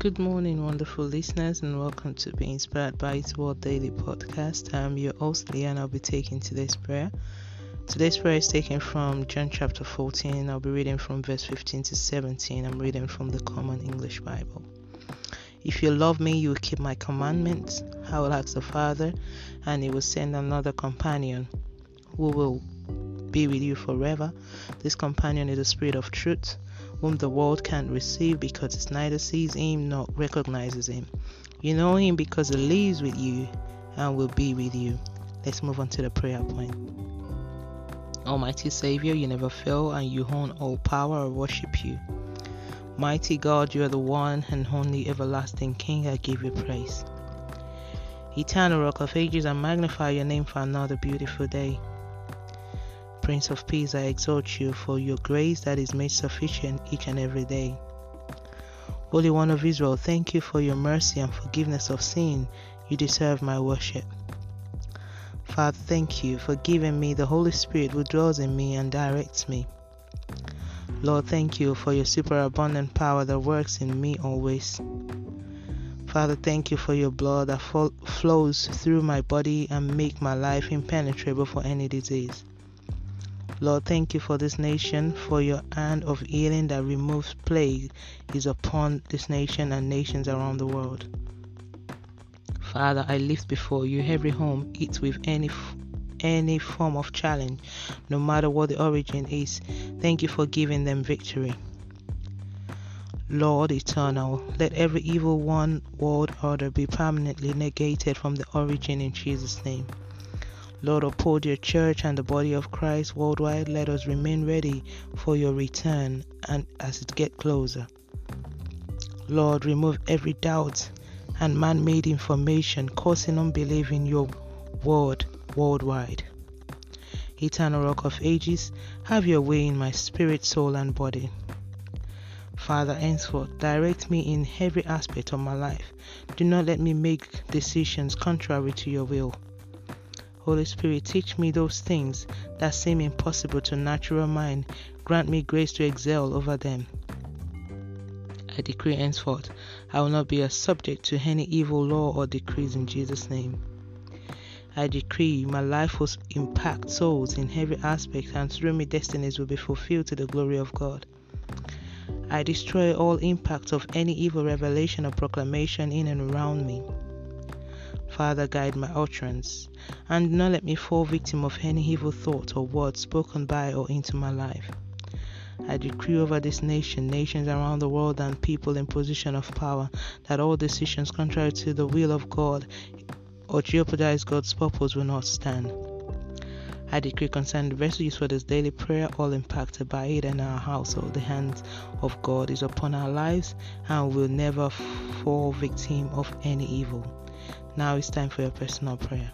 Good morning, wonderful listeners, and welcome to Be Inspired by His Word Daily Podcast. I'm your host, Leah, and I'll be taking today's prayer. Today's prayer is taken from John chapter 14. I'll be reading from verse 15 to 17. I'm reading from the Common English Bible. If you love me, you will keep my commandments. I will ask the Father, and he will send another companion who will be with you forever. This companion is the Spirit of truth whom the world can't receive because it neither sees him nor recognizes him. You know him because he lives with you and will be with you. Let's move on to the prayer point. Almighty Savior, you never fail and you own all power. I worship you. Mighty God, you are the one and only everlasting King. I give you praise. Eternal Rock of Ages, I magnify your name for another beautiful day. Prince of Peace, I exhort you for your grace that is made sufficient each and every day. Holy One of Israel, thank you for your mercy and forgiveness of sin. You deserve my worship. Father, thank you for giving me the Holy Spirit who dwells in me and directs me. Lord, thank you for your superabundant power that works in me always. Father, thank you for your blood that flows through my body and make my life impenetrable for any disease. Lord, thank you for this nation, for your hand of healing that removes plague is upon this nation and nations around the world. Father, I lift before you every home eats with any any form of challenge, no matter what the origin is. Thank you for giving them victory. Lord eternal, let every evil one world order be permanently negated from the origin in Jesus' name. Lord, uphold your church and the body of Christ worldwide. Let us remain ready for your return and as it get closer. Lord, remove every doubt and man made information causing unbelief in your word worldwide. Eternal Rock of Ages, have your way in my spirit, soul, and body. Father, henceforth, direct me in every aspect of my life. Do not let me make decisions contrary to your will. Holy Spirit, teach me those things that seem impossible to natural mind. Grant me grace to excel over them. I decree henceforth, I will not be a subject to any evil law or decrees in Jesus' name. I decree my life will impact souls in every aspect, and through me, destinies will be fulfilled to the glory of God. I destroy all impact of any evil revelation or proclamation in and around me. Father, guide my utterance, and do not let me fall victim of any evil thought or word spoken by or into my life. I decree over this nation, nations around the world, and people in position of power that all decisions contrary to the will of God or jeopardize God's purpose will not stand. I decree concerning the vessels for this daily prayer, all impacted by it and our household, the hands of God is upon our lives and we will never fall victim of any evil. Now it's time for your personal prayer.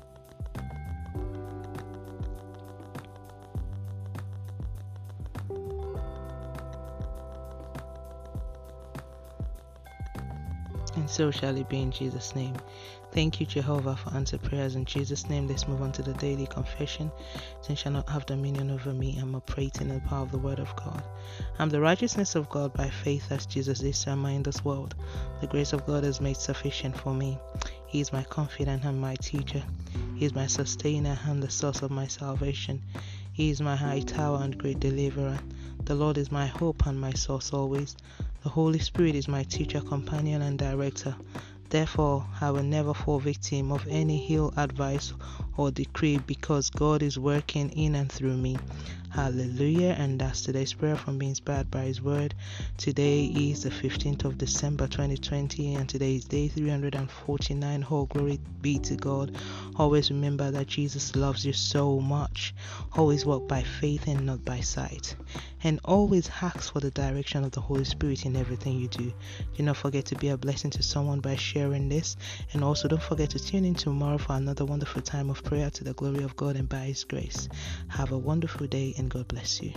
And so shall it be in Jesus' name. Thank you, Jehovah, for answered prayers. In Jesus' name, let's move on to the daily confession. Sin shall not have dominion over me. I'm operating in the power of the Word of God. I'm the righteousness of God by faith as Jesus is to in this world. The grace of God is made sufficient for me. He is my confidant and my teacher. He is my sustainer and the source of my salvation. He is my high tower and great deliverer. The Lord is my hope and my source always. The Holy Spirit is my teacher, companion, and director. Therefore, I will never fall victim of any ill advice or decree because God is working in and through me. Hallelujah. And that's today's prayer from being inspired by His Word. Today is the 15th of December 2020, and today is day 349. All glory be to God. Always remember that Jesus loves you so much. Always walk by faith and not by sight. And always ask for the direction of the Holy Spirit in everything you do. Do not forget to be a blessing to someone by sharing this. And also don't forget to tune in tomorrow for another wonderful time of prayer to the glory of God and by His grace. Have a wonderful day and God bless you.